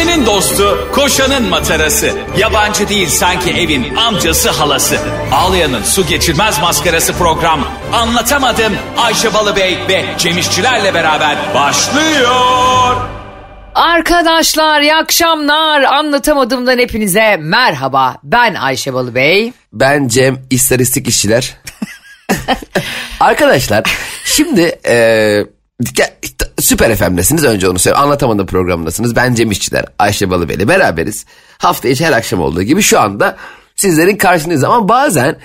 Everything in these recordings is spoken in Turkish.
Ayşe'nin dostu, koşanın matarası. Yabancı değil sanki evin amcası halası. Ağlayan'ın su geçirmez maskarası program. Anlatamadım Ayşe Balıbey ve Cemişçilerle beraber başlıyor. Arkadaşlar iyi akşamlar. Anlatamadığımdan hepinize merhaba. Ben Ayşe Balıbey. Ben Cem İstatistik İşçiler. Arkadaşlar şimdi e, ge- Süper FM'desiniz önce onu söyleyeyim. Anlatamadım programındasınız. Ben Cem İşçiler, Ayşe Balıbey'le beraberiz. Hafta içi her akşam olduğu gibi şu anda sizlerin karşınızdayız. Ama bazen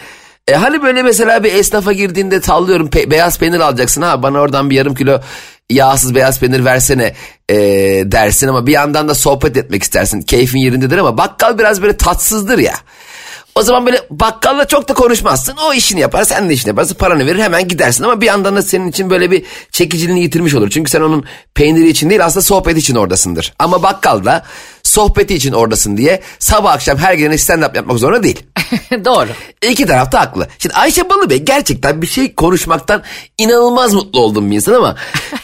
e, hani böyle mesela bir esnafa girdiğinde sallıyorum pe- beyaz peynir alacaksın ha bana oradan bir yarım kilo yağsız beyaz peynir versene e, dersin ama bir yandan da sohbet etmek istersin. Keyfin yerindedir ama bakkal biraz böyle tatsızdır ya. O zaman böyle bakkalla çok da konuşmazsın. O işini yapar, sen de işini yaparsın, paranı verir hemen gidersin. Ama bir yandan da senin için böyle bir çekiciliğini yitirmiş olur. Çünkü sen onun peyniri için değil aslında sohbet için oradasındır. Ama bakkalda sohbeti için oradasın diye sabah akşam her gene stand-up yapmak zorunda değil. Doğru. İki taraf da haklı. Şimdi Ayşe Balıbey gerçekten bir şey konuşmaktan inanılmaz mutlu olduğum bir insan ama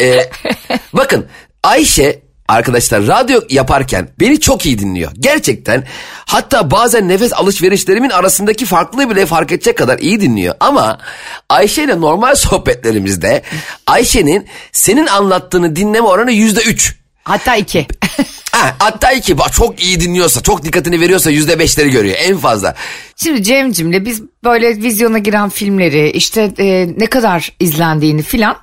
e, bakın Ayşe arkadaşlar radyo yaparken beni çok iyi dinliyor. Gerçekten hatta bazen nefes alışverişlerimin arasındaki farklılığı bile fark edecek kadar iyi dinliyor. Ama Ayşe ile normal sohbetlerimizde Ayşe'nin senin anlattığını dinleme oranı yüzde üç. Hatta iki. Ha, hatta iki çok iyi dinliyorsa çok dikkatini veriyorsa yüzde beşleri görüyor en fazla. Şimdi Cem'cimle biz böyle vizyona giren filmleri işte e, ne kadar izlendiğini filan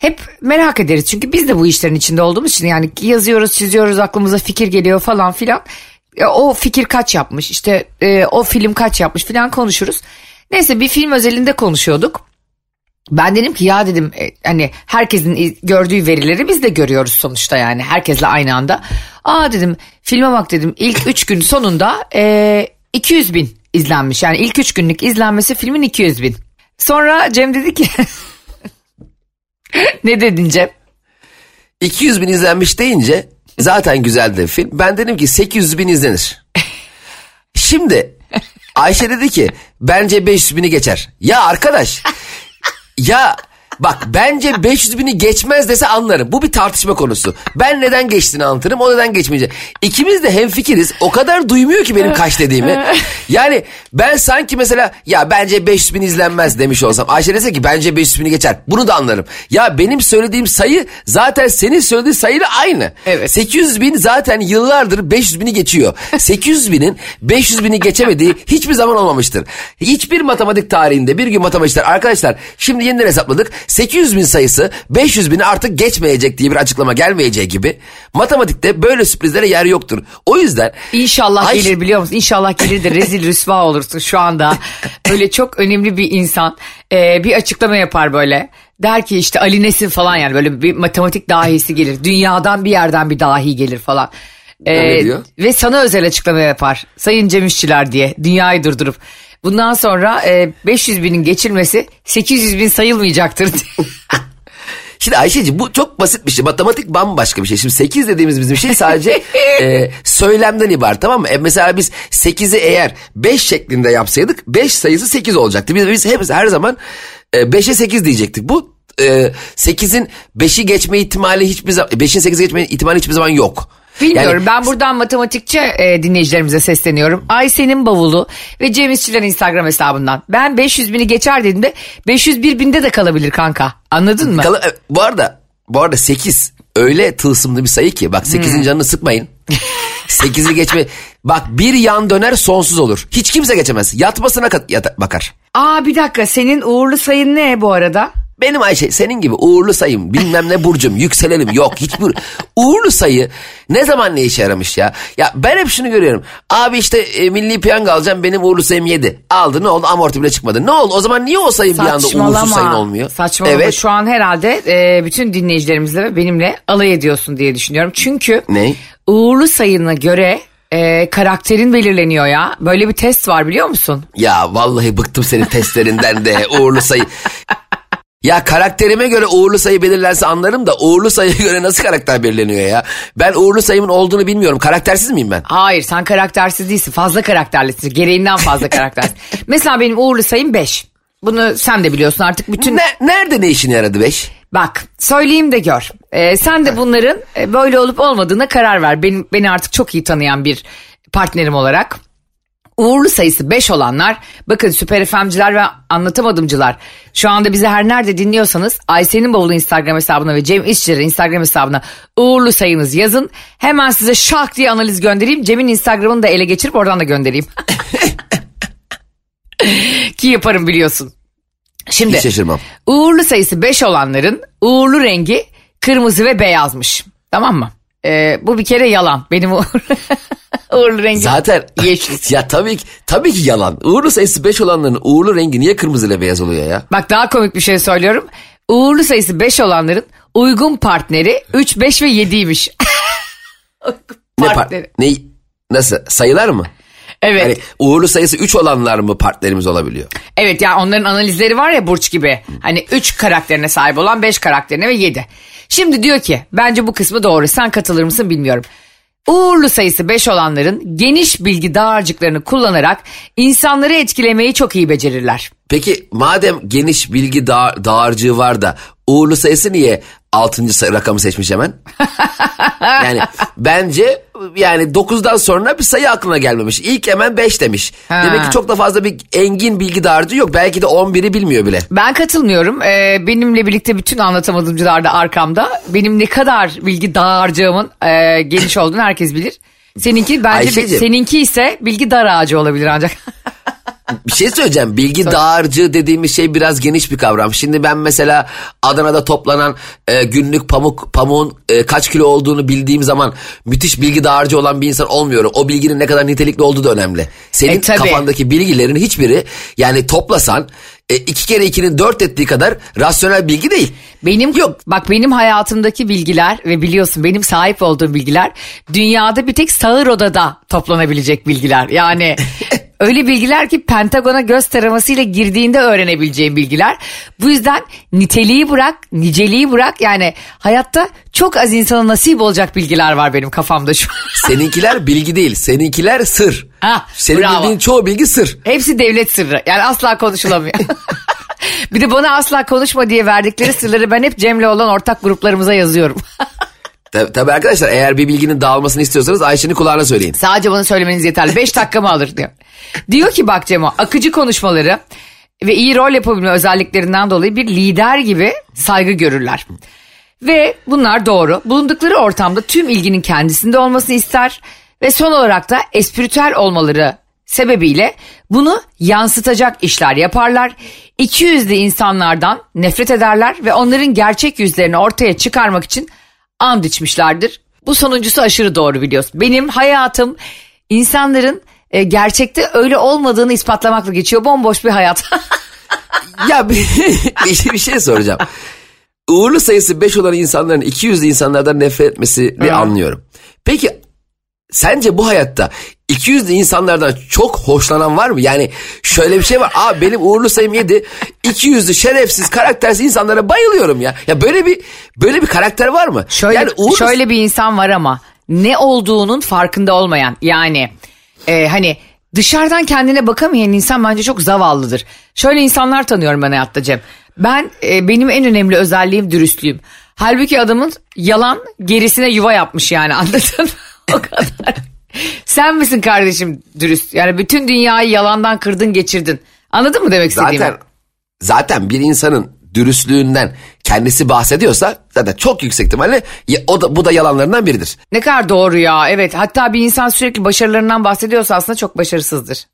hep merak ederiz. Çünkü biz de bu işlerin içinde olduğumuz için yani yazıyoruz çiziyoruz aklımıza fikir geliyor falan filan. E, o fikir kaç yapmış işte e, o film kaç yapmış filan konuşuruz. Neyse bir film özelinde konuşuyorduk. Ben dedim ki ya dedim e, hani herkesin gördüğü verileri biz de görüyoruz sonuçta yani herkesle aynı anda. Aa dedim filme bak dedim ilk 3 gün sonunda e, 200 bin izlenmiş yani ilk 3 günlük izlenmesi filmin 200 bin. Sonra Cem dedi ki ne dedin Cem? 200 bin izlenmiş deyince zaten güzel de film. Ben dedim ki 800 bin izlenir. Şimdi Ayşe dedi ki bence 500 bini geçer. Ya arkadaş ya bak bence 500 bini geçmez dese anlarım. Bu bir tartışma konusu. Ben neden geçtiğini anlatırım o neden geçmeyecek. İkimiz de hemfikiriz. O kadar duymuyor ki benim kaç dediğimi. Yani ben sanki mesela ya bence 500 bin izlenmez demiş olsam. Ayşe dese ki bence 500 bini geçer. Bunu da anlarım. Ya benim söylediğim sayı zaten senin söylediğin sayıyla aynı. Evet. 800 bin zaten yıllardır 500 bini geçiyor. 800 binin 500 bini geçemediği hiçbir zaman olmamıştır. Hiçbir matematik tarihinde bir gün matematikler arkadaşlar şimdi yeniden hesapladık. 800 bin sayısı 500 bini artık geçmeyecek diye bir açıklama gelmeyeceği gibi matematikte böyle sürprizlere yer yoktur. O yüzden İnşallah Ayşe- gelir biliyor musun? İnşallah gelir de rezil rüsva olursun şu anda. Böyle çok önemli bir insan e, bir açıklama yapar böyle. Der ki işte Ali Nesin falan yani böyle bir matematik dahisi gelir. Dünyadan bir yerden bir dahi gelir falan. E, diyor. Ve sana özel açıklama yapar. Sayın Cem İşçiler diye dünyayı durdurup. Bundan sonra e, 500 binin geçilmesi 800 bin sayılmayacaktır. Şimdi Ayşeciğim bu çok basit bir şey. Matematik bambaşka bir şey. Şimdi 8 dediğimiz bizim şey sadece e, söylemden ibaret tamam mı? E, mesela biz 8'i eğer 5 şeklinde yapsaydık 5 sayısı 8 olacaktı. Biz, biz hep her zaman e, 5'e 8 diyecektik. Bu e, 8'in 5'i geçme ihtimali hiçbir zaman 5'in 8'i geçme ihtimali hiçbir zaman yok. Bilmiyorum Yani- ben buradan matematikçi e, dinleyicilerimize sesleniyorum. Ayşe'nin bavulu ve Cem İşçilerin Instagram hesabından. Ben 500 bini geçer dediğimde 501 binde de kalabilir kanka. Anladın mı? Kala- e, bu arada bu arada 8 öyle tılsımlı bir sayı ki bak 8'in canını sıkmayın. 8'i geçme bak bir yan döner sonsuz olur. Hiç kimse geçemez. Yatmasına kat- yata- bakar. Aa bir dakika senin uğurlu sayın ne bu arada? Benim Ayşe senin gibi uğurlu sayım bilmem ne burcum yükselelim yok hiçbir uğurlu sayı ne zaman ne işe yaramış ya. Ya ben hep şunu görüyorum abi işte e, milli piyango alacağım benim uğurlu sayım 7 aldı ne oldu amorti bile çıkmadı ne oldu o zaman niye o sayı bir anda uğursuz sayın olmuyor? Saçmalama Evet şu an herhalde e, bütün dinleyicilerimizle ve benimle alay ediyorsun diye düşünüyorum. Çünkü Ne? uğurlu sayına göre e, karakterin belirleniyor ya. Böyle bir test var biliyor musun? ya vallahi bıktım senin testlerinden de uğurlu sayı. Ya karakterime göre uğurlu sayı belirlense anlarım da uğurlu sayıya göre nasıl karakter belirleniyor ya? Ben uğurlu sayımın olduğunu bilmiyorum. Karaktersiz miyim ben? Hayır sen karaktersiz değilsin. Fazla karakterlisin. Gereğinden fazla karaktersin. Mesela benim uğurlu sayım 5. Bunu sen de biliyorsun artık bütün... Ne, nerede ne işine yaradı beş? Bak söyleyeyim de gör. Ee, sen de bunların e, böyle olup olmadığına karar ver. Benim, beni artık çok iyi tanıyan bir partnerim olarak. Uğurlu sayısı 5 olanlar bakın süper FM'ciler ve anlatamadımcılar şu anda bizi her nerede dinliyorsanız Ayşe'nin bavulu Instagram hesabına ve Cem İşçilerin Instagram hesabına uğurlu sayınız yazın. Hemen size şak diye analiz göndereyim. Cem'in Instagram'ını da ele geçirip oradan da göndereyim. Ki yaparım biliyorsun. Şimdi Hiç şaşırmam. uğurlu sayısı 5 olanların uğurlu rengi kırmızı ve beyazmış. Tamam mı? Ee, bu bir kere yalan. Benim uğurlu, uğurlu rengim Zaten yeşil. ya tabii ki, tabii ki yalan. Uğurlu sayısı 5 olanların uğurlu rengi niye kırmızı ile beyaz oluyor ya? Bak daha komik bir şey söylüyorum. Uğurlu sayısı 5 olanların uygun partneri 3, 5 ve 7'ymiş. Ne par- partneri. ne nasıl sayılar mı? Evet. Yani uğurlu sayısı 3 olanlar mı partnerimiz olabiliyor? Evet yani onların analizleri var ya Burç gibi. Hani 3 karakterine sahip olan 5 karakterine ve 7. Şimdi diyor ki bence bu kısmı doğru. Sen katılır mısın bilmiyorum. Uğurlu sayısı 5 olanların geniş bilgi dağarcıklarını kullanarak insanları etkilemeyi çok iyi becerirler. Peki madem geniş bilgi dağ- dağarcığı var da uğurlu sayısı niye 6. rakamı seçmiş hemen? yani bence yani 9'dan sonra bir sayı aklına gelmemiş. İlk hemen 5 demiş. Ha. Demek ki çok da fazla bir engin bilgi dağarcığı yok. Belki de 11'i bilmiyor bile. Ben katılmıyorum. Ee, benimle birlikte bütün anlatamadımcılar da arkamda. Benim ne kadar bilgi dağarcığımın e, geniş olduğunu herkes bilir. Seninki bence Ayşeciğim. seninki ise bilgi dar ağacı olabilir ancak. Bir şey söyleyeceğim. Bilgi dağarcığı dediğimiz şey biraz geniş bir kavram. Şimdi ben mesela Adana'da toplanan e, günlük pamuk pamuğun e, kaç kilo olduğunu bildiğim zaman müthiş bilgi dağarcığı olan bir insan olmuyorum. O bilginin ne kadar nitelikli olduğu da önemli. Senin E, tabii. kafandaki bilgilerin hiçbiri yani toplasan e, iki kere ikinin dört ettiği kadar rasyonel bilgi değil. Benim yok. Bak benim hayatımdaki bilgiler ve biliyorsun benim sahip olduğum bilgiler dünyada bir tek sağır odada toplanabilecek bilgiler. Yani öyle bilgiler ki Pentagon'a göz taramasıyla girdiğinde öğrenebileceğim bilgiler. Bu yüzden niteliği bırak, niceliği bırak. Yani hayatta çok az insana nasip olacak bilgiler var benim kafamda şu an. Seninkiler bilgi değil. Seninkiler sır. Ha, Senin bravo. bildiğin çoğu bilgi sır. Hepsi devlet sırrı. Yani asla konuşulamıyor. bir de bana asla konuşma diye verdikleri sırları ben hep Cem'le olan ortak gruplarımıza yazıyorum. Tabii, tabii arkadaşlar eğer bir bilginin dağılmasını istiyorsanız Ayşe'nin kulağına söyleyin. Sadece bana söylemeniz yeterli. 5 dakikamı alır diyor. Diyor ki bak Cemo akıcı konuşmaları ve iyi rol yapabilme özelliklerinden dolayı bir lider gibi saygı görürler. Ve bunlar doğru. Bulundukları ortamda tüm ilginin kendisinde olmasını ister ve son olarak da espritüel olmaları sebebiyle bunu yansıtacak işler yaparlar. İki yüzlü insanlardan nefret ederler ve onların gerçek yüzlerini ortaya çıkarmak için and içmişlerdir. Bu sonuncusu aşırı doğru biliyorsun. Benim hayatım insanların e, gerçekte öyle olmadığını ispatlamakla geçiyor. Bomboş bir hayat. Ya bir, bir, bir şey soracağım. Uğurlu sayısı 5 olan insanların 200'lü insanlardan nefret etmesini Ha. anlıyorum. Peki sence bu hayatta 200'lü insanlardan çok hoşlanan var mı? Yani şöyle bir şey var. Aa benim uğurlu sayım 7. 200'lü şerefsiz karaktersiz insanlara bayılıyorum ya. Ya böyle bir böyle bir karakter var mı? Şöyle, yani uğurlu şöyle bir insan var ama ne olduğunun farkında olmayan yani e, hani dışarıdan kendine bakamayan insan bence çok zavallıdır. Şöyle insanlar tanıyorum ben hayatta Cem. Ben e, benim en önemli özelliğim dürüstlüğüm. Halbuki adamın yalan gerisine yuva yapmış yani anladın mı? O kadar. Sen misin kardeşim dürüst? Yani bütün dünyayı yalandan kırdın geçirdin. Anladın mı demek istediğimi? zaten zaten bir insanın dürüstlüğünden kendisi bahsediyorsa zaten çok yüksek ihtimalle ya- o da bu da yalanlarından biridir. Ne kadar doğru ya evet. Hatta bir insan sürekli başarılarından bahsediyorsa aslında çok başarısızdır.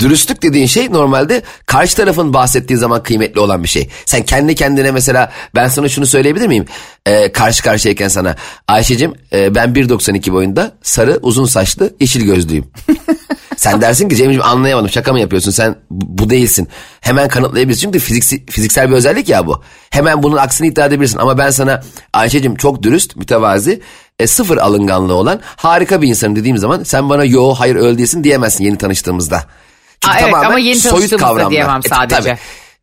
Dürüstlük dediğin şey normalde karşı tarafın bahsettiği zaman kıymetli olan bir şey. Sen kendi kendine mesela ben sana şunu söyleyebilir miyim? Ee, karşı karşıyayken sana Ayşe'cim e, ben 1.92 boyunda sarı uzun saçlı yeşil gözlüyüm. Sen dersin ki Cem'ciğim anlayamadım şaka mı yapıyorsun sen bu değilsin. Hemen kanıtlayabilirsin çünkü fiziksi, fiziksel bir özellik ya bu. Hemen bunun aksini iddia edebilirsin ama ben sana Ayşe'cim çok dürüst mütevazi e, sıfır alınganlığı olan harika bir insanım dediğim zaman sen bana yo hayır öyle değilsin diyemezsin yeni tanıştığımızda. Çünkü Aa, evet, tamamen ama yeni soyut kavramlar. diyemem E, sadece. tabii.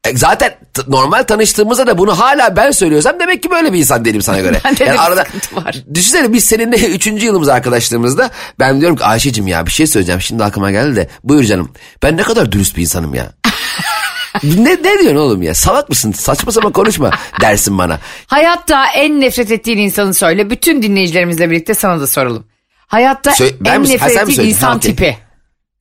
E, Zaten t- normal tanıştığımızda da bunu hala ben söylüyorsam demek ki böyle bir insan değilim sana göre. Bende de bir sıkıntı var. Düşünsene biz seninle üçüncü yılımız arkadaşlığımızda ben diyorum ki Ayşe'cim ya bir şey söyleyeceğim şimdi aklıma geldi de buyur canım. Ben ne kadar dürüst bir insanım ya. ne, ne diyorsun oğlum ya? Salak mısın? Saçma sapan konuşma dersin bana. Hayatta en nefret ettiğin insanı söyle. Bütün dinleyicilerimizle birlikte sana da soralım. Hayatta Sö- ben en nefret ettiğin insan Ha, okey. tipi.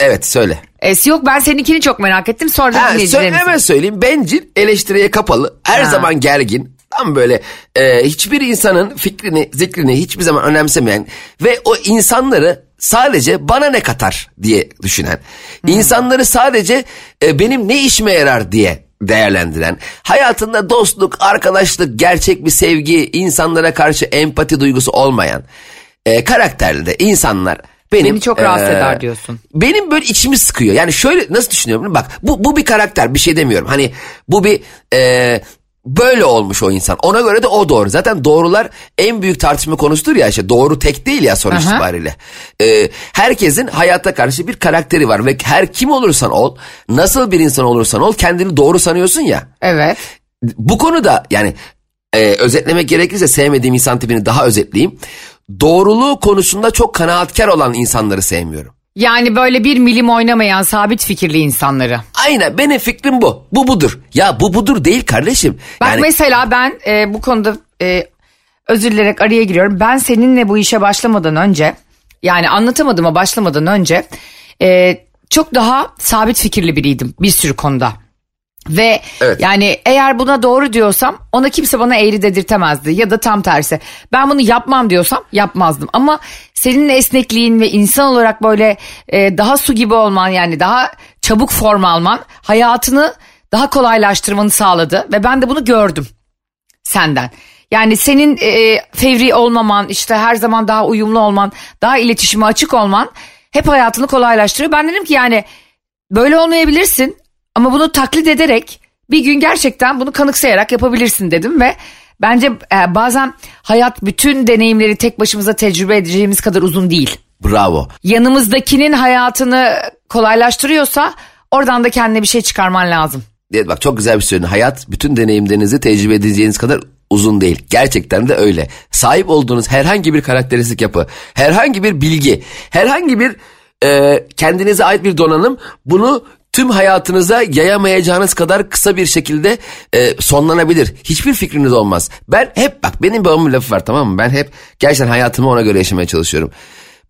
Evet söyle. E, yok ben seninkini çok merak ettim. Sonra da dinleyicilerimiz. hemen söyleyeyim. Bencil, eleştiriye kapalı, her Ha. zaman gergin. Tam böyle e, hiçbir insanın fikrini, zikrini hiçbir zaman önemsemeyen ve o insanları sadece bana ne katar diye düşünen, insanları sadece e, benim ne işime yarar diye değerlendiren, hayatında dostluk, arkadaşlık, gerçek bir sevgi, insanlara karşı empati duygusu olmayan e, karakterli de insanlar benim Beni çok rahatsız e, eder diyorsun. benim böyle içimi sıkıyor. Yani şöyle nasıl düşünüyorum? Bak bu, bu bir karakter bir şey demiyorum. Hani bu bir e, böyle olmuş o insan. Ona göre de o doğru. Zaten doğrular en büyük tartışma konusudur ya işte doğru tek değil ya sonuç Aha. itibariyle. E, herkesin hayata karşı bir karakteri var ve her kim olursan ol nasıl bir insan olursan ol kendini doğru sanıyorsun ya. Evet. Bu konuda yani e, özetlemek gerekirse sevmediğim insan tipini daha özetleyeyim. Doğruluğu konusunda çok kanaatkar olan insanları sevmiyorum. Yani böyle bir milim oynamayan sabit fikirli insanları. Aynen benim fikrim bu. Bu budur. Ya bu budur değil kardeşim. Bak yani, mesela ben e, bu konuda e, özür dilerek araya giriyorum. Ben seninle bu işe başlamadan önce yani anlatamadığıma başlamadan önce e, çok daha sabit fikirli biriydim bir sürü konuda. Ve Evet. yani eğer buna doğru diyorsam ona kimse bana eğri dedirtemezdi ya da tam tersi. Ben bunu yapmam diyorsam yapmazdım. Ama senin esnekliğin ve insan olarak böyle e, daha su gibi olman yani daha çabuk form alman hayatını daha kolaylaştırmanı sağladı. Ve ben de bunu gördüm senden. Yani senin e, fevri olmaman, işte her zaman daha uyumlu olman, daha iletişime açık olman hep hayatını kolaylaştırıyor. Ben dedim ki yani böyle olmayabilirsin ama bunu taklit ederek bir gün gerçekten bunu kanıksayarak yapabilirsin dedim ve bence e, bazen hayat bütün deneyimleri tek başımıza tecrübe edeceğimiz kadar uzun değil. Bravo. Yanımızdakinin hayatını kolaylaştırıyorsa oradan da kendine bir şey çıkarman lazım. Evet, bak çok güzel bir söyledin. Hayat bütün deneyimlerinizi tecrübe edeceğiniz kadar uzun değil. Gerçekten de öyle. Sahip olduğunuz herhangi bir karakteristik yapı, herhangi bir bilgi, herhangi bir e, kendinize ait bir donanım bunu tüm hayatınıza yayamayacağınız kadar kısa bir şekilde e, sonlanabilir. Hiçbir fikriniz olmaz. Ben hep bak benim babamın lafı var tamam mı? Ben hep gerçekten hayatımı ona göre yaşamaya çalışıyorum.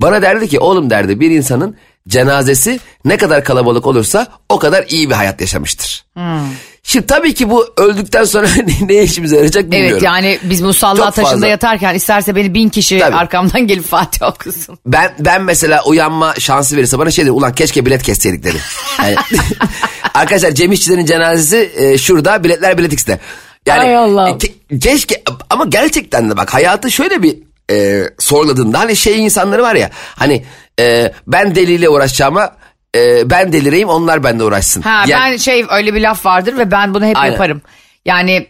Bana derdi ki oğlum derdi bir insanın cenazesi ne kadar kalabalık olursa o kadar iyi bir hayat yaşamıştır. Şimdi tabii ki bu öldükten sonra ne, işimize yarayacak bilmiyorum. Evet yani biz musalla Çok taşında fazla. yatarken isterse beni bin kişi Tabii. arkamdan gelip Fatih okusun. Ben ben mesela uyanma şansı verirse bana şey dedi ulan keşke bilet kesseydik dedi. Yani, arkadaşlar Cem İşçilerin cenazesi e, şurada biletler Bilet X'te. Yani Ay Allah'ım. e, ke- keşke ama gerçekten de bak hayatı şöyle bir e, sorguladığında hani şey insanları var ya hani e, ben deliyle uğraşacağıma e, ben delireyim onlar bende uğraşsın. Ha Yani- ben şey öyle bir laf vardır ve ben bunu hep Aynen. yaparım. Yani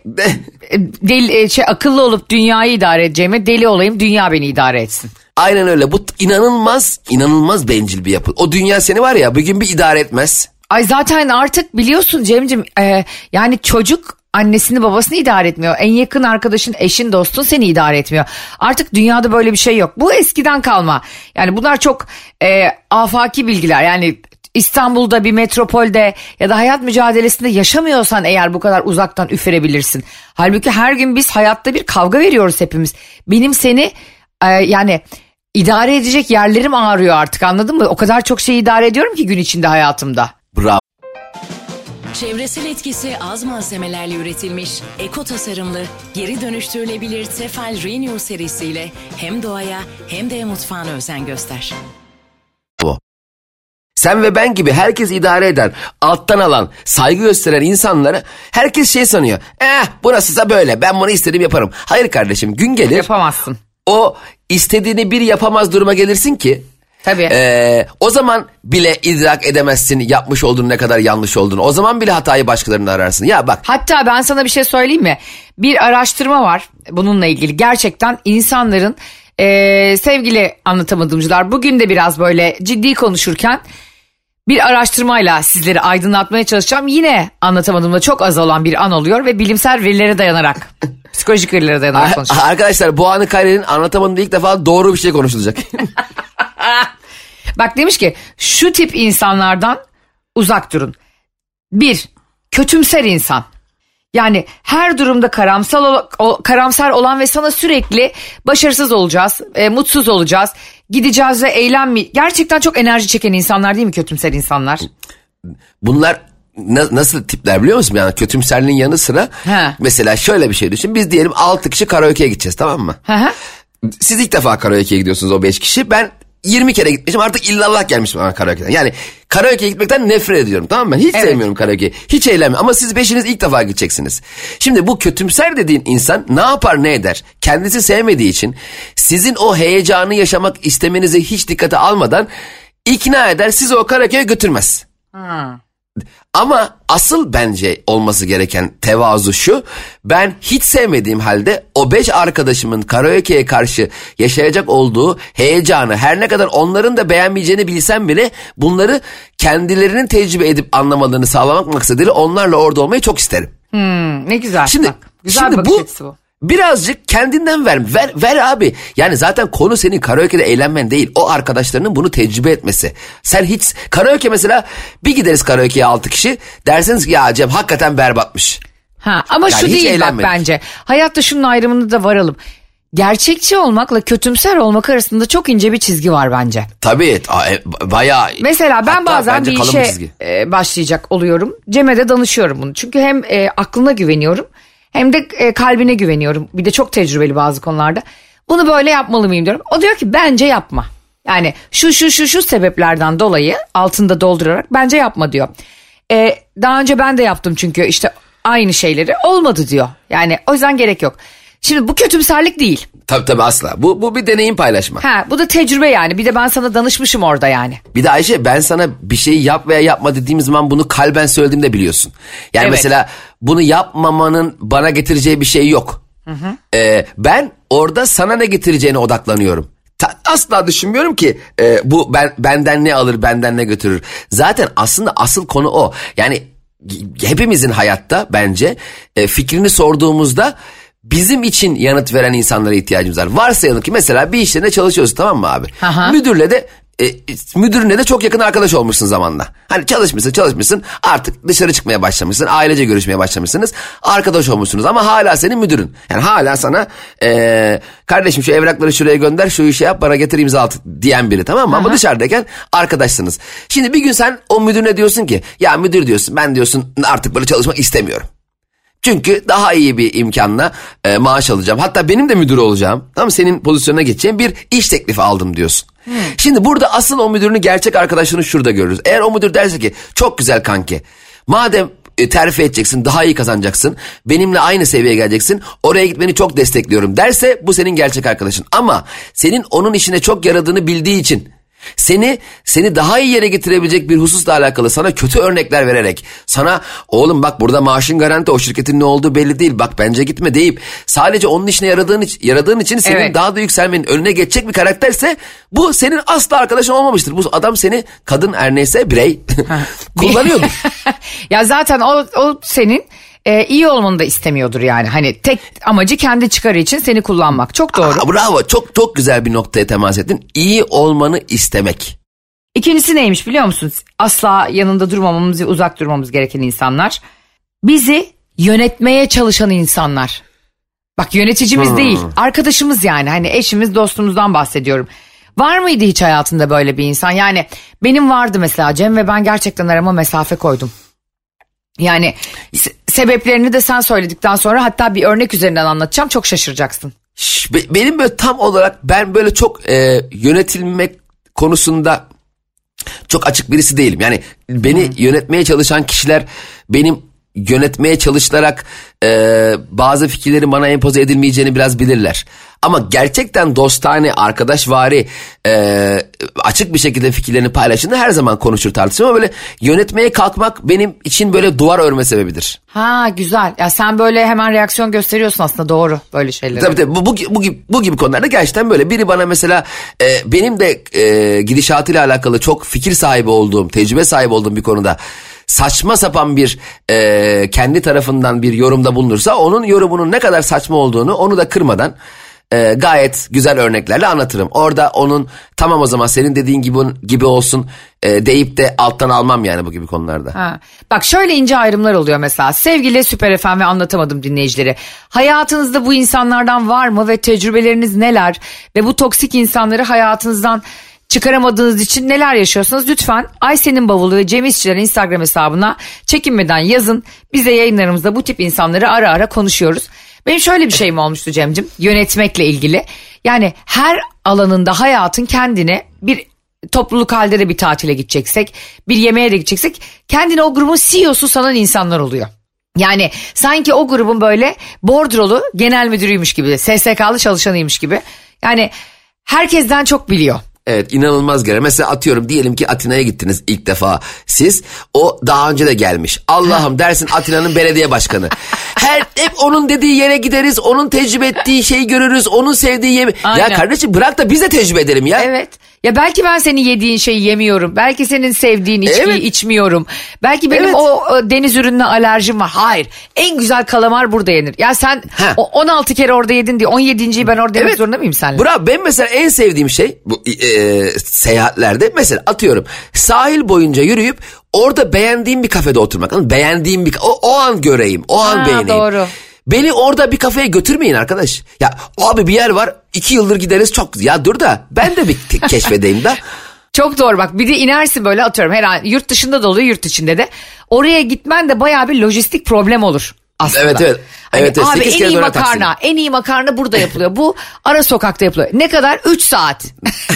e, deli, e, şey, akıllı olup dünyayı idare edeceğime deli olayım dünya beni idare etsin. Aynen öyle. Bu inanılmaz, inanılmaz bencil bir yapı. O dünya seni var ya bugün bir idare etmez. Ay zaten artık biliyorsun Cem'cim e, yani çocuk annesini babasını idare etmiyor. En yakın arkadaşın, eşin, dostun seni idare etmiyor. Artık dünyada böyle bir şey yok. Bu eskiden kalma. Yani bunlar çok e, afaki bilgiler. Yani İstanbul'da bir metropolde ya da hayat mücadelesinde yaşamıyorsan eğer bu kadar uzaktan üferebilirsin. Halbuki her gün biz hayatta bir kavga veriyoruz hepimiz. Benim seni e, yani idare edecek yerlerim ağrıyor artık anladın mı? O kadar çok şey idare ediyorum ki gün içinde hayatımda. Bravo. Çevresel etkisi az malzemelerle üretilmiş, eko tasarımlı, geri dönüştürülebilir Tefal Renew serisiyle hem doğaya hem de mutfağına özen göster. Sen ve ben gibi herkes idare eden, alttan alan, saygı gösteren insanları herkes şey sanıyor. Eh burasısa böyle ben bunu istediğim yaparım. Hayır kardeşim gün gelir Yapamazsın. o istediğini bir yapamaz duruma gelirsin ki Tabii. Ee, o zaman bile idrak edemezsin yapmış olduğun ne kadar yanlış olduğunu. O zaman bile hatayı başkalarında ararsın. Ya bak Hatta ben sana bir şey söyleyeyim mi? Bir araştırma var bununla ilgili. Gerçekten insanların eee, sevgili anlatamadımcılar bugün de biraz böyle ciddi konuşurken bir araştırmayla sizleri aydınlatmaya çalışacağım. Yine anlatamadığımda çok az olan bir an oluyor ve bilimsel verilere dayanarak, psikolojik verilere dayanarak konuşacağım. arkadaşlar bu anı kaydedenin anlatamadığında ilk defa doğru bir şey konuşulacak. Bak demiş ki şu tip insanlardan uzak durun. Bir, kötümser insan. Yani her durumda o- karamsar olan ve sana sürekli başarısız olacağız, e, mutsuz olacağız, gideceğiz ve eğlenme. Gerçekten çok enerji çeken insanlar değil mi kötümser insanlar? Bunlar na- nasıl tipler biliyor musun? Yani kötümserliğin yanı sıra He. mesela şöyle bir şey düşün. Biz diyelim 6 kişi karaoke'ye gideceğiz tamam mı? Hı hı. Siz ilk defa karaoke'ye gidiyorsunuz o 5 kişi. Ben 20 kere gitmişim artık illallah gelmiş bana karaoke'den. Yani karaoke'ye gitmekten nefret ediyorum tamam mı? Hiç Evet. sevmiyorum karaoke'yi. Hiç eğlenmiyorum ama siz beşiniz ilk defa gideceksiniz. Şimdi bu kötümser dediğin insan ne yapar ne eder? Kendisi sevmediği için sizin o heyecanı yaşamak istemenizi hiç dikkate almadan ikna eder sizi o karaoke'ye götürmez. Ama asıl bence olması gereken tevazu şu. Ben hiç sevmediğim halde o beş arkadaşımın karaoke'ye karşı yaşayacak olduğu heyecanı her ne kadar onların da beğenmeyeceğini bilsem bile bunları kendilerinin tecrübe edip anlamalarını sağlamak maksadıyla onlarla orada olmayı çok isterim. Hmm, ne güzel. Şimdi, Bak, güzel şimdi bir bakış bu, bu. Birazcık kendinden ver, ver. Ver abi. Yani zaten konu senin karaoke'de eğlenmen değil. O arkadaşlarının bunu tecrübe etmesi. Sen hiç karaoke mesela bir gideriz karaoke'ye altı kişi. Dersiniz ki ya Cem hakikaten berbatmış. Ha, ama Yani şu değil bak eğlenmedik. bence. Hayatta şunun ayrımını da varalım. Gerçekçi olmakla kötümser olmak arasında çok ince bir çizgi var bence. Tabii e, bayağı. Mesela ben bazen bir işe çizgi. e, başlayacak oluyorum. Cem'e de danışıyorum bunu. Çünkü hem e, aklına güveniyorum hem de e, kalbine güveniyorum. Bir de çok tecrübeli bazı konularda. Bunu böyle yapmalı mıyım diyorum. O diyor ki bence yapma. Yani şu şu şu şu sebeplerden dolayı altında doldurarak bence yapma diyor. E, daha önce ben de yaptım çünkü işte aynı şeyleri olmadı diyor. Yani o yüzden gerek yok. Şimdi bu kötümserlik değil. Tabii tabii asla. Bu, bu bir deneyim paylaşma. Ha, bu da tecrübe yani. Bir de ben sana danışmışım orada yani. Bir de Ayşe ben sana bir şeyi yap veya yapma dediğim zaman bunu kalben söylediğimde biliyorsun. Yani Evet. mesela bunu yapmamanın bana getireceği bir şey yok. Ee, ben orada sana ne getireceğine odaklanıyorum. Ta- asla düşünmüyorum ki e, bu ben benden ne alır benden ne götürür. Zaten aslında asıl konu o. Yani hepimizin hayatta bence e, fikrini sorduğumuzda bizim için yanıt veren insanlara ihtiyacımız var. Varsayalım ki mesela bir işlerinde çalışıyorsun tamam mı abi? Aha. Müdürle de e, müdürünle de çok yakın arkadaş olmuşsun zamanla. Hani çalışmışsın çalışmışsın artık dışarı çıkmaya başlamışsın. Ailece görüşmeye başlamışsınız. Arkadaş olmuşsunuz ama hala senin müdürün. Yani hala sana e, kardeşim şu evrakları şuraya gönder şu işi yap bana getir imza at diyen biri tamam mı? Ama dışarıdayken arkadaşsınız. Şimdi bir gün sen o müdürüne diyorsun ki ya müdür diyorsun ben diyorsun artık böyle çalışmak istemiyorum. Çünkü daha iyi bir imkanla e, maaş alacağım. Hatta benim de müdür olacağım. Tamam? Senin pozisyonuna geçeceğim bir iş teklifi aldım diyorsun. Şimdi burada asıl o müdürünü gerçek arkadaşını şurada görürüz. Eğer o müdür derse ki çok güzel kanki. Madem e, terfi edeceksin daha iyi kazanacaksın. Benimle aynı seviyeye geleceksin. Oraya gitmeni çok destekliyorum derse bu senin gerçek arkadaşın. Ama senin onun işine çok yaradığını bildiği için seni seni daha iyi yere getirebilecek bir hususla alakalı sana kötü örnekler vererek sana oğlum bak burada maaşın garanti o şirketin ne olduğu belli değil bak bence gitme deyip sadece onun işine yaradığın, yaradığın için senin Evet. daha da yükselmenin önüne geçecek bir karakterse bu senin asla arkadaşın olmamıştır. Bu adam seni kadın her neyse birey kullanıyordur. ya zaten o, o senin e, iyi olmanı da istemiyordur yani. Hani tek amacı kendi çıkarı için seni kullanmak. Çok doğru. Aa, bravo çok çok güzel bir noktaya temas ettin. İyi olmanı istemek. İkincisi neymiş biliyor musunuz? Asla yanında durmamamız ve uzak durmamız gereken insanlar. Bizi yönetmeye çalışan insanlar. Bak yöneticimiz değil, arkadaşımız yani. Hani eşimiz, dostumuzdan bahsediyorum. Var mıydı hiç hayatında böyle bir insan? Yani benim vardı mesela Cem ve ben gerçekten arama mesafe koydum. Yani sebeplerini de sen söyledikten sonra hatta bir örnek üzerinden anlatacağım. Çok şaşıracaksın. Şş, be- benim böyle tam olarak ben böyle çok e, yönetilmek konusunda çok açık birisi değilim. Yani beni yönetmeye çalışan kişiler benim yönetmeye çalışılarak e, bazı fikirlerin bana empoze edilmeyeceğini biraz bilirler. Ama gerçekten dostane, arkadaşvari, e, açık bir şekilde fikirlerini paylaştığında her zaman konuşur tartışır ama böyle yönetmeye kalkmak benim için böyle duvar örme sebebidir. Ha güzel. Ya sen böyle hemen reaksiyon gösteriyorsun aslında doğru böyle şeylere. Tabii tabii bu, bu, bu, gibi, bu gibi konularda gerçekten böyle biri bana mesela e, benim de e, gidişatıyla alakalı çok fikir sahibi olduğum, tecrübe sahibi olduğum bir konuda saçma sapan bir e, kendi tarafından bir yorumda bulunursa onun yorumunun ne kadar saçma olduğunu onu da kırmadan e, gayet güzel örneklerle anlatırım. Orada onun tamam o zaman senin dediğin gibi gibi olsun e, deyip de alttan almam yani bu gibi konularda. Ha. Bak şöyle ince ayrımlar oluyor mesela. Sevgili Süper FM ve anlatamadım dinleyicileri. Hayatınızda bu insanlardan var mı ve tecrübeleriniz neler? Ve bu toksik insanları hayatınızdan çıkaramadığınız için neler yaşıyorsanız lütfen Aysen'in bavulu ve Cem İşçilerin Instagram hesabına çekinmeden yazın. Bize yayınlarımızda bu tip insanları ara ara konuşuyoruz. Benim şöyle bir şeyim olmuştu Cem'cim yönetmekle ilgili. Yani her alanında hayatın kendine bir topluluk halde de bir tatile gideceksek, bir yemeğe de gideceksek kendine o grubun CEO'su sanan insanlar oluyor. Yani sanki o grubun böyle bordrolu genel müdürüymüş gibi, SSK'lı çalışanıymış gibi. Yani herkesten çok biliyor. Evet inanılmaz göre. Mesela atıyorum diyelim ki Atina'ya gittiniz ilk defa siz. O daha önce de gelmiş. Allah'ım dersin Atina'nın belediye başkanı. Her hep onun dediği yere gideriz. Onun tecrübe ettiği şeyi görürüz. Onun sevdiği yemi. Ya Aynen. kardeşim bırak da biz de tecrübe edelim ya. Evet. Ya belki ben senin yediğin şeyi yemiyorum. Belki senin sevdiğin içkiyi Evet. içmiyorum. Belki benim Evet. o, o deniz ürününe alerjim var. Hayır. En güzel kalamar burada yenir. Ya sen Ha. o 16 kere orada yedin diye 17.yi ben orada yemek zorunda mıyım seninle? Bravo ben mesela en sevdiğim şey bu e, seyahatlerde mesela atıyorum sahil boyunca yürüyüp orada beğendiğim bir kafede oturmak. Beğendiğim bir o, o an göreyim o an Ha, beğeneyim. doğru. Beni orada bir kafeye götürmeyin arkadaş. Ya abi bir yer var iki yıldır gideriz çok ya dur da ben de bir keşfedeyim da. Çok doğru bak bir de inersin böyle atıyorum her an yurt dışında da oluyor yurt içinde de. Oraya gitmen de bayağı bir lojistik problem olur aslında. Evet, evet. Hani Evet, evet. abi en iyi makarna taksiyle. en iyi makarna burada yapılıyor. Bu ara sokakta yapılıyor. Ne kadar? 3 saat.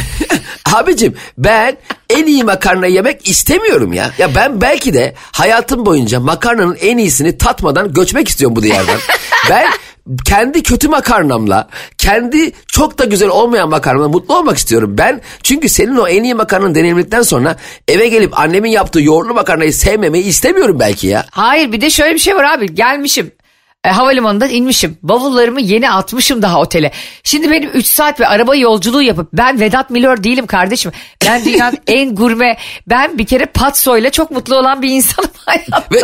Abicim ben en iyi makarna yemek istemiyorum ya. Ya ben belki de hayatım boyunca makarnanın en iyisini tatmadan göçmek istiyorum bu diyardan. ben kendi kötü makarnamla, kendi çok da güzel olmayan makarnamla mutlu olmak istiyorum. Ben çünkü senin o en iyi makarnanı deneyimledikten sonra eve gelip annemin yaptığı yoğurtlu makarnayı sevmemeyi istemiyorum belki ya. Hayır bir de şöyle bir şey var abi gelmişim. E, havalimanından inmişim. Bavullarımı yeni atmışım daha otele. Şimdi benim 3 saat ve araba yolculuğu yapıp ben Vedat Milor değilim kardeşim. Ben dünyanın en gurme ben bir kere patsoyla çok mutlu olan bir insanım hayatta. Ve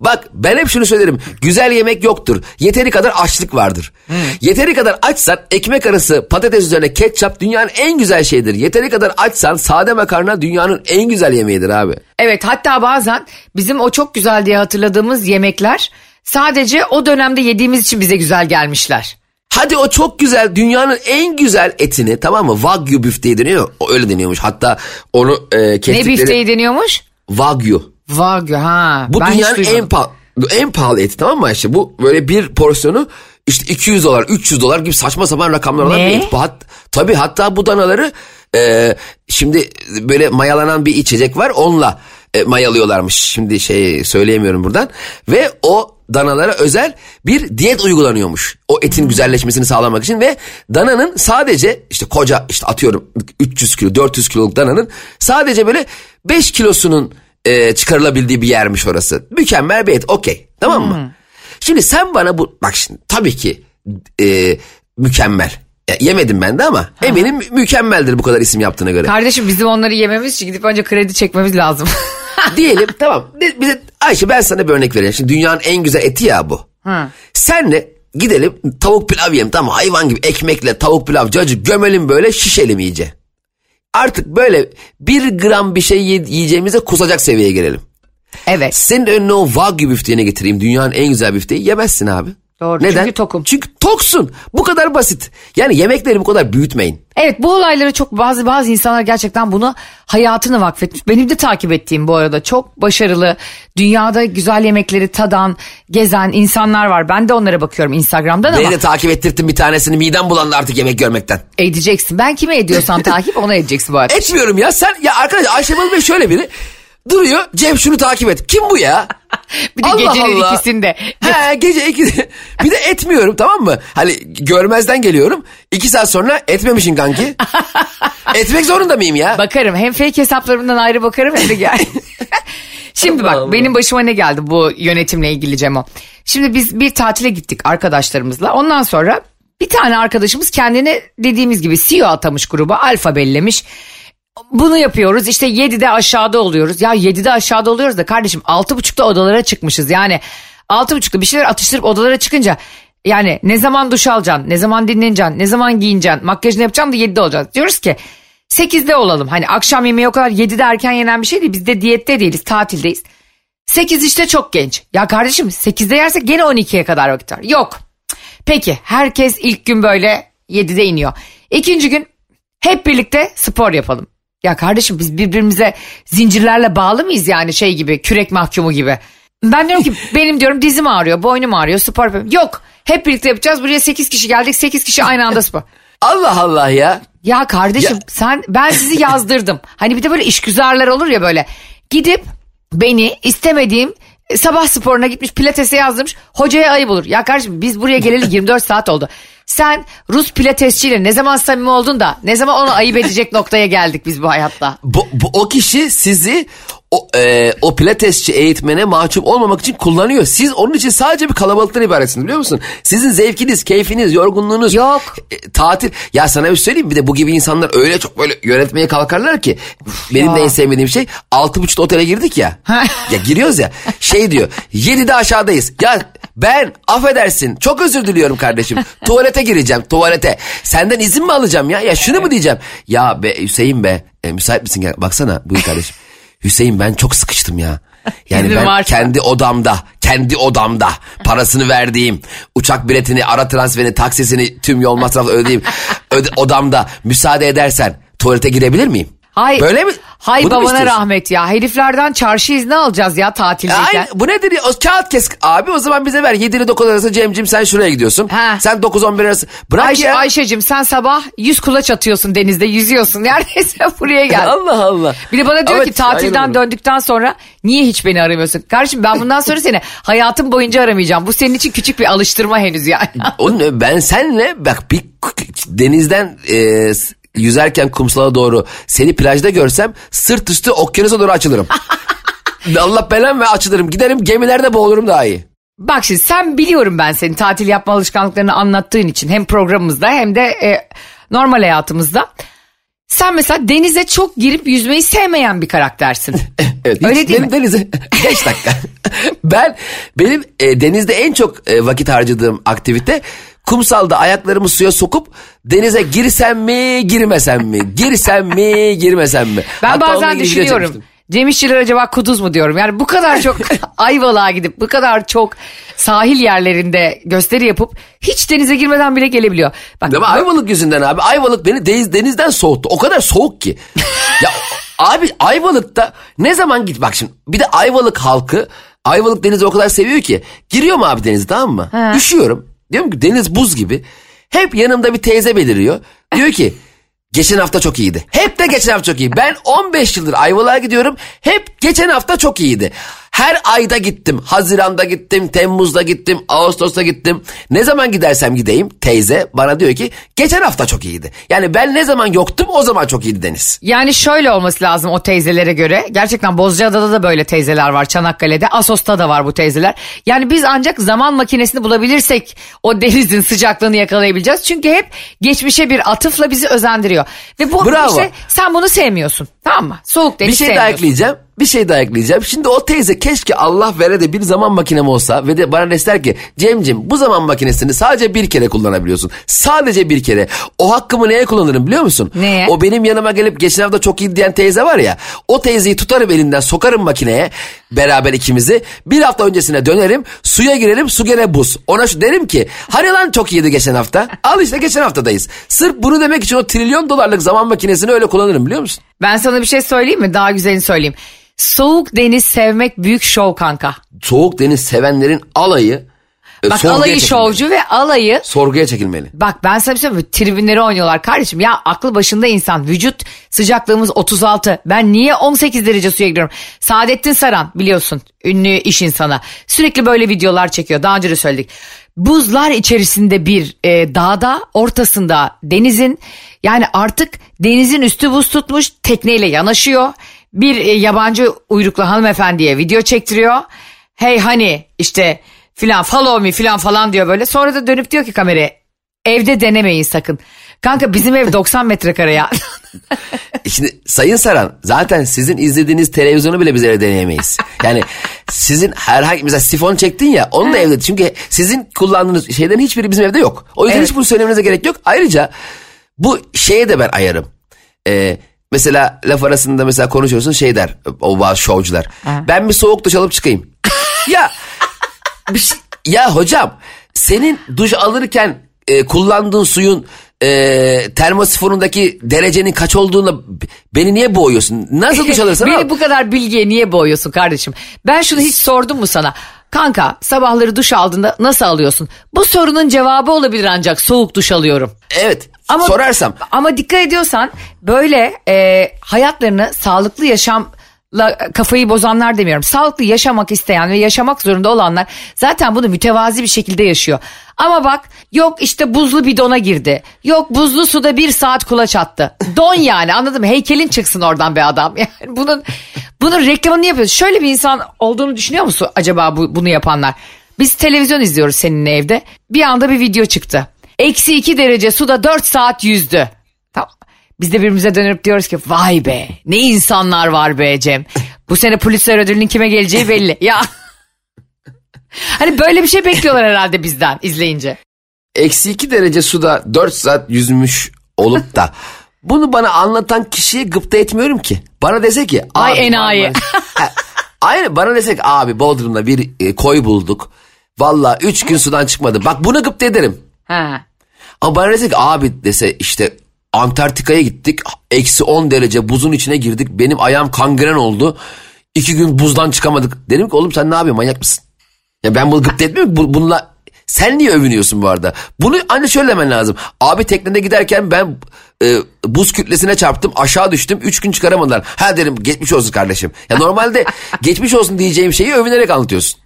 bak ben hep şunu söylerim. Güzel yemek yoktur. Yeteri kadar açlık vardır. Yeteri kadar açsan ekmek arası patates üzerine ketçap dünyanın en güzel şeyidir. Yeteri kadar açsan sade makarna dünyanın en güzel yemeğidir abi. Evet hatta bazen bizim o çok güzel diye hatırladığımız yemekler sadece o dönemde yediğimiz için bize güzel gelmişler. Hadi o çok güzel dünyanın en güzel etini tamam mı? Wagyu büfteği deniyor. O öyle deniyormuş. Hatta onu e, Ne kestikleri... bifteği deniyormuş? Wagyu. Wagyu ha. Bu ben dünyanın en pahalı, en pahalı eti tamam mı Ayşe? Bu böyle bir porsiyonu işte 200 dolar 300 dolar gibi saçma sapan rakamlar olan Ne? bir et. Bu hat, tabii hatta bu danaları e, şimdi böyle mayalanan bir içecek var onunla e, mayalıyorlarmış. Şimdi şey söyleyemiyorum buradan. Ve o danalara özel bir diyet uygulanıyormuş. O etin güzelleşmesini sağlamak için ve dananın sadece işte koca işte atıyorum 300 kilo 400 kiloluk dananın sadece böyle 5 kilosunun e, çıkarılabildiği bir yermiş orası. Mükemmel bir et okey tamam mı? Şimdi sen bana bu bak şimdi tabii ki e, mükemmel. Ya, yemedim ben de ama eminim mükemmeldir bu kadar isim yaptığına göre. Kardeşim bizim onları yememiz için gidip önce kredi çekmemiz lazım. Diyelim tamam. Bize, Ayşe ben sana bir örnek vereyim. Şimdi dünyanın en güzel eti ya bu. Senle gidelim tavuk pilav yiyelim tamam hayvan gibi ekmekle tavuk pilav cacı gömelim böyle şişelim iyice. Artık böyle bir gram bir şey ye- yiyeceğimize kusacak seviyeye gelelim. evet. Senin önüne o wagyu büfteğine getireyim dünyanın en güzel büfteği yemezsin abi. Doğru, Neden? çünkü tokum. Çünkü toksun. Bu kadar basit. Yani yemekleri bu kadar büyütmeyin. Evet bu olayları çok bazı bazı insanlar gerçekten bunu hayatını vakfetmiş. Benim de takip ettiğim bu arada çok başarılı dünyada güzel yemekleri tadan, gezen insanlar var. Ben de onlara bakıyorum Instagram'dan Beni ama de takip ettirttin bir tanesini midem bulandı artık yemek görmekten. edeceksin. Ben kime ediyorsam takip ona edeceksin bu arada. Etmiyorum ya sen ya arkadaş Ayşe Balı Bey şöyle biri duruyor Cem şunu takip et. Kim bu ya? Bir de Allah gecenin Allah. ikisinde. He gece iki bir de etmiyorum tamam mı? Hani görmezden geliyorum. iki saat sonra etmemişin kanki. Etmek zorunda mıyım ya? Bakarım hem fake hesaplarımdan ayrı bakarım hem de gel. Şimdi bak Allah benim başıma ne geldi bu yönetimle ilgili Cemo. Şimdi biz bir tatile gittik arkadaşlarımızla. Ondan sonra bir tane arkadaşımız kendine dediğimiz gibi CEO atamış gruba alfa bellemiş. Bunu yapıyoruz işte 7'de aşağıda oluyoruz. Ya 7'de aşağıda oluyoruz da kardeşim 6.30'da odalara çıkmışız. Yani 6.30'da bir şeyler atıştırıp odalara çıkınca Yani ne zaman duş alacaksın, ne zaman dinleneceksin, ne zaman giyineceksin, makyajını yapacaksın da 7'de olacağız. Diyoruz ki 8'de olalım. Hani akşam yemeği o kadar 7'de erken yenen bir şey değil. Biz de diyette değiliz, tatildeyiz. 8 işte çok genç. Ya kardeşim 8'de yersek gene 12'ye kadar vakit var. Yok. Peki herkes ilk gün böyle 7'de iniyor. İkinci gün hep birlikte spor yapalım. Ya kardeşim biz birbirimize zincirlerle bağlı mıyız yani şey gibi kürek mahkumu gibi. Ben diyorum ki benim diyorum dizim ağrıyor, boynum ağrıyor, spor yapıyorum. Yok hep birlikte yapacağız. Buraya 8 kişi geldik 8 kişi aynı anda spor. Allah Allah ya. Ya kardeşim Ya- sen ben sizi yazdırdım. Hani bir de böyle işgüzarlar olur ya böyle. Gidip beni istemediğim e, sabah sporuna gitmiş pilatese yazdırmış. Hocaya ayıp olur. Ya kardeşim biz buraya geleli 24 saat oldu. Sen Rus pilatesçiyle ne zaman samimi oldun da ne zaman onu ayıp edecek noktaya geldik biz bu hayatta. Bu, bu- o kişi sizi o, e, o pilatesçi eğitmene mahcup olmamak için kullanıyor. Siz onun için sadece bir kalabalıktan ibaretsiniz biliyor musun? Sizin zevkiniz, keyfiniz, yorgunluğunuz. Yok. e, tatil. Ya sana bir söyleyeyim bir de bu gibi insanlar öyle çok böyle yönetmeye kalkarlar ki. Benim de en sevmediğim şey altı buçukta otele girdik ya. ya giriyoruz ya. Şey diyor 7'de aşağıdayız. Ya ben affedersin çok özür diliyorum kardeşim. Tuvalete gireceğim tuvalete. Senden izin mi alacağım ya? Ya şunu mu diyeceğim? Ya be Hüseyin be e, müsait misin? Gel, baksana buyur kardeşim. Hüseyin ben çok sıkıştım ya. Yani İzin ben varsa. kendi odamda, kendi odamda parasını verdiğim, uçak biletini, ara transferini, taksisini tüm yol masrafı ödeyeyim. öde, odamda müsaade edersen tuvalete girebilir miyim? Hay, Böyle mi? Hay Bunu babana rahmet ya. Heriflerden çarşı izni alacağız ya tatildeyken. Aynen, bu nedir ya? O kağıt kes. Abi o zaman bize ver. 7 ile 9 arası Cemcim sen şuraya gidiyorsun. Ha. Sen 9-11 arası. Bırak Ayşe, ya. Ayşe'cim sen sabah yüz kulaç atıyorsun denizde yüzüyorsun. Neredeyse buraya gel. Allah Allah. Bir de bana diyor Evet, ki tatilden döndükten sonra niye hiç beni aramıyorsun? Kardeşim ben bundan sonra seni hayatım boyunca aramayacağım. Bu senin için küçük bir alıştırma henüz yani. O ne? Ben senle bak bir denizden e, yüzerken kumsala doğru seni plajda görsem sırt üstü okyanusa doğru açılırım. Allah belam ve açılırım. Giderim gemilerde boğulurum daha iyi. Bak şimdi sen biliyorum ben senin tatil yapma alışkanlıklarını anlattığın için hem programımızda hem de e, normal hayatımızda. Sen mesela denize çok girip yüzmeyi sevmeyen bir karaktersin. Evet, Öyle değil mi? Denize 5 dakika. ben benim e, denizde en çok e, vakit harcadığım aktivite kumsalda ayaklarımı suya sokup denize girsem mi girmesem mi girsem mi girmesem mi. Ben Hatta bazen düşünüyorum. Cem İşçiler acaba kuduz mu diyorum. Yani bu kadar çok Ayvalık'a gidip bu kadar çok sahil yerlerinde gösteri yapıp hiç denize girmeden bile gelebiliyor. Bak Değil mi? Ayvalık yüzünden abi. Ayvalık beni deniz, denizden soğuttu. O kadar soğuk ki. ya abi Ayvalık'ta ne zaman git bak şimdi bir de Ayvalık halkı Ayvalık denizi o kadar seviyor ki. Giriyorum abi denize tamam mı? Ha. Üşüyorum. Diyorum ki deniz buz gibi. Hep yanımda bir teyze beliriyor. Diyor ki geçen hafta çok iyiydi. Hep de geçen hafta çok iyi. Ben 15 yıldır Ayvalık'a gidiyorum. Hep geçen hafta çok iyiydi. Her ayda gittim. Haziran'da gittim, Temmuz'da gittim, Ağustos'ta gittim. Ne zaman gidersem gideyim teyze bana diyor ki geçen hafta çok iyiydi. Yani ben ne zaman yoktum o zaman çok iyiydi Deniz. Yani şöyle olması lazım o teyzelere göre. Gerçekten Bozcaada'da da böyle teyzeler var. Çanakkale'de, Asos'ta da var bu teyzeler. Yani biz ancak zaman makinesini bulabilirsek o denizin sıcaklığını yakalayabileceğiz. Çünkü hep geçmişe bir atıfla bizi özendiriyor. Ve bu Bravo. işte sen bunu sevmiyorsun. Tamam mı? Soğuk deniz Bir şey daha sevmiyorsun. ekleyeceğim. Bir şey daha ekleyeceğim. Şimdi o teyze keşke Allah vere de bir zaman makinem olsa ve de bana deseler ki Cemcim bu zaman makinesini sadece bir kere kullanabiliyorsun. Sadece bir kere. O hakkımı neye kullanırım biliyor musun? Neye? O benim yanıma gelip geçen hafta çok iyi diyen teyze var ya. O teyzeyi tutarım elinden sokarım makineye beraber ikimizi. Bir hafta öncesine dönerim suya girelim su gene buz. Ona şu derim ki hani lan çok iyiydi geçen hafta. Al işte geçen haftadayız. Sırf bunu demek için o trilyon dolarlık zaman makinesini öyle kullanırım biliyor musun? Ben sana bir şey söyleyeyim mi? Daha güzelini söyleyeyim. Soğuk deniz sevmek büyük şov kanka. soğuk deniz sevenlerin alayı Bak sorguya alayı çekilmeli. şovcu ve alayı Sorguya çekilmeli. Bak ben sana bir şey söyleyeyim? Tribünleri oynuyorlar kardeşim. Ya aklı başında insan. Vücut sıcaklığımız 36. Ben niye 18 derece suya giriyorum? Saadettin Saran biliyorsun ünlü iş insanı. Sürekli böyle videolar çekiyor. Daha önce de söyledik. Buzlar içerisinde bir e, dağda ortasında denizin yani artık denizin üstü buz tutmuş tekneyle yanaşıyor. Bir e, yabancı uyruklu hanımefendiye video çektiriyor. Hey hani işte filan follow me filan falan diyor böyle. Sonra da dönüp diyor ki kameraya evde denemeyin sakın. Kanka bizim ev 90 metrekare ya. Şimdi Sayın Saran zaten sizin izlediğiniz televizyonu bile biz evde deneyemeyiz. Yani sizin herhangi mesela sifon çektin ya onu da evde çünkü sizin kullandığınız şeylerin hiçbiri bizim evde yok. O yüzden Evet. hiç bunu söylemenize gerek yok. Ayrıca bu şeye de ben ayarım. Ee, mesela laf arasında mesela konuşuyorsun şey der o bazı şovcular. Ben bir soğuk duş alıp çıkayım. ya bir şey- ya hocam senin duş alırken e, kullandığın suyun e, termosifonundaki derecenin kaç olduğunu beni niye boğuyorsun? Nasıl duş alırsan al. Beni bu kadar bilgiye niye boğuyorsun kardeşim? Ben şunu hiç sordum mu sana? Kanka sabahları duş aldığında nasıl alıyorsun? Bu sorunun cevabı olabilir ancak soğuk duş alıyorum. Evet sorarsam Ama dikkat ediyorsan böyle e, hayatlarını sağlıklı yaşamla kafayı bozanlar demiyorum. Sağlıklı yaşamak isteyen ve yaşamak zorunda olanlar zaten bunu mütevazi bir şekilde yaşıyor. Ama bak yok işte buzlu bidona girdi. Yok buzlu suda bir saat kulaç attı. Don yani anladın mı? Heykelin çıksın oradan be adam. Yani bunun bunun reklamını yapıyoruz. Şöyle bir insan olduğunu düşünüyor musun acaba bu, bunu yapanlar? Biz televizyon izliyoruz seninle evde. Bir anda bir video çıktı. Eksi 2 derece suda 4 saat yüzdü. Tamam. Biz de birbirimize dönüp diyoruz ki vay be ne insanlar var be Cem. Bu sene Pulitzer ödülünün kime geleceği belli. Ya Hani böyle bir şey bekliyorlar herhalde bizden izleyince. eksi 2 derece suda 4 saat yüzmüş olup da bunu bana anlatan kişiye gıpta etmiyorum ki. Bana dese ki. Ay abi, enayi. Aynen bana desek abi Bodrum'da bir e, koy bulduk. Valla 3 gün sudan çıkmadı. Bak buna gıpta ederim. Ha. Ama bana desek abi dese işte Antarktika'ya gittik. Eksi 10 derece buzun içine girdik. Benim ayağım kangren oldu. İki gün buzdan çıkamadık. Dedim ki oğlum sen ne yapıyorsun manyak mısın? Ya ben bunu gıpta etmiyorum. Bu, bununla sen niye övünüyorsun bu arada? Bunu anne şöyle demen lazım. Abi teknede giderken ben e, buz kütlesine çarptım aşağı düştüm. Üç gün çıkaramadılar. Ha derim geçmiş olsun kardeşim. Ya normalde geçmiş olsun diyeceğim şeyi övünerek anlatıyorsun.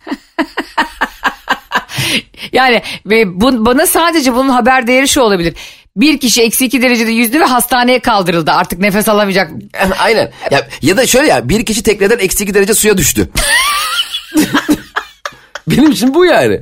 Yani bu, bana sadece bunun haber değeri şu olabilir. Bir kişi eksi 2 derecede yüzdü ve hastaneye kaldırıldı. Artık nefes alamayacak. Aynen. Ya, ya da şöyle ya bir kişi tekneden eksi iki derece suya düştü. Benim için bu yani.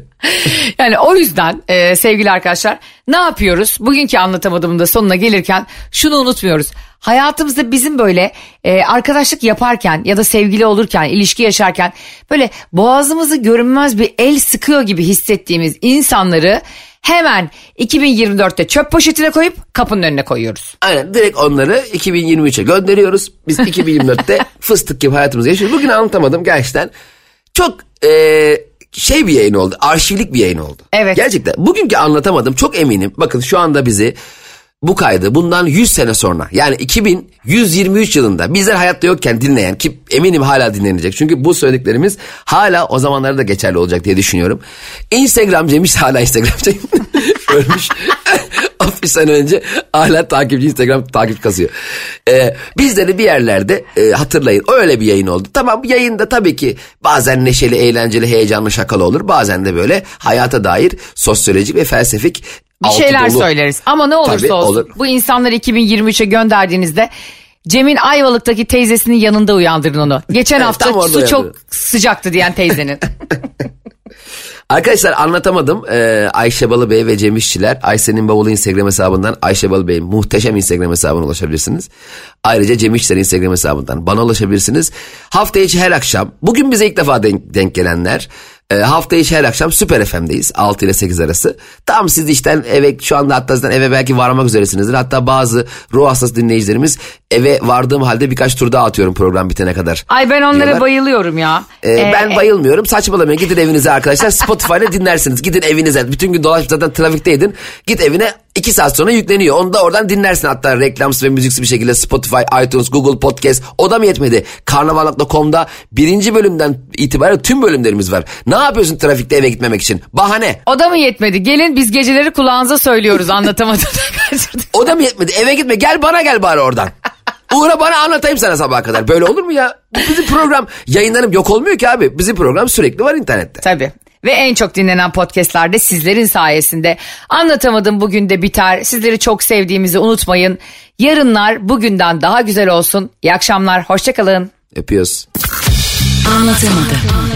Yani o yüzden e, sevgili arkadaşlar ne yapıyoruz? Bugünkü anlatamadığımın da sonuna gelirken şunu unutmuyoruz. Hayatımızda bizim böyle e, arkadaşlık yaparken ya da sevgili olurken, ilişki yaşarken böyle boğazımızı görünmez bir el sıkıyor gibi hissettiğimiz insanları hemen 2024'te çöp poşetine koyup kapının önüne koyuyoruz. Aynen direkt onları 2023'e gönderiyoruz. Biz 2024'te fıstık gibi hayatımızı yaşıyoruz. Bugün anlatamadım gerçekten. Çok e, şey bir yayın oldu. Arşivlik bir yayın oldu. Evet. Gerçekten. Bugünkü anlatamadım çok eminim. Bakın şu anda bizi bu kaydı bundan 100 sene sonra yani 2123 yılında bizler hayatta yokken dinleyen ki eminim hala dinlenecek. Çünkü bu söylediklerimiz hala o zamanlarda da geçerli olacak diye düşünüyorum. Instagram Cemiş hala Instagram ölmüş. 60 sene önce hala takipçi Instagram takip kasıyor. Ee, bizleri bir yerlerde e, hatırlayın öyle bir yayın oldu. Tamam yayında tabii ki bazen neşeli, eğlenceli, heyecanlı, şakalı olur. Bazen de böyle hayata dair sosyolojik ve felsefik Bir altı şeyler dolu. söyleriz ama ne olursa Tabii, olsun olur. bu insanları 2023'e gönderdiğinizde Cem'in Ayvalık'taki teyzesinin yanında uyandırın onu. Geçen hafta su çok uyandırın. sıcaktı diyen teyzenin. Arkadaşlar anlatamadım. Ee, Ayşe Balıbey ve Cem İşçiler. Ayşe'nin bavulu Instagram hesabından Ayşe Balıbey muhteşem Instagram hesabına ulaşabilirsiniz. Ayrıca Cem İşçiler Instagram hesabından bana ulaşabilirsiniz. Hafta içi her akşam, bugün bize ilk defa denk, denk gelenler. E, hafta içi her akşam Süper FM'deyiz 6 ile 8 arası. Tam siz işten eve şu anda hatta zaten eve belki varmak üzeresinizdir. Hatta bazı ruh hastası dinleyicilerimiz eve vardığım halde birkaç tur daha atıyorum program bitene kadar. Ay ben onlara diyorlar. bayılıyorum ya. Ee, Ee, ben bayılmıyorum. Saçmalamayın. Gidin evinize arkadaşlar. Spotify'la dinlersiniz. Gidin evinize. Bütün gün dolaşıp zaten trafikteydin. Git evine. İki saat sonra yükleniyor. Onu da oradan dinlersin. Hatta reklamsız ve müziksiz bir şekilde Spotify, iTunes, Google Podcast. O da mı yetmedi? Karnaval.com'da birinci bölümden itibaren tüm bölümlerimiz var. Ne yapıyorsun trafikte eve gitmemek için? Bahane. O da mı yetmedi? Gelin biz geceleri kulağınıza söylüyoruz anlatamadım. O da mı yetmedi? Eve gitme. Gel bana gel bari oradan. Uğra bana anlatayım sana sabaha kadar. Böyle olur mu ya? Bizim program yayınlanıp yok olmuyor ki abi. Bizim program sürekli var internette. Tabii. Ve en çok dinlenen podcastlerde sizlerin sayesinde. Anlatamadım bugün de biter. Sizleri çok sevdiğimizi unutmayın. Yarınlar bugünden daha güzel olsun. İyi akşamlar. Hoşçakalın. Öpüyoruz. Anlatamadım.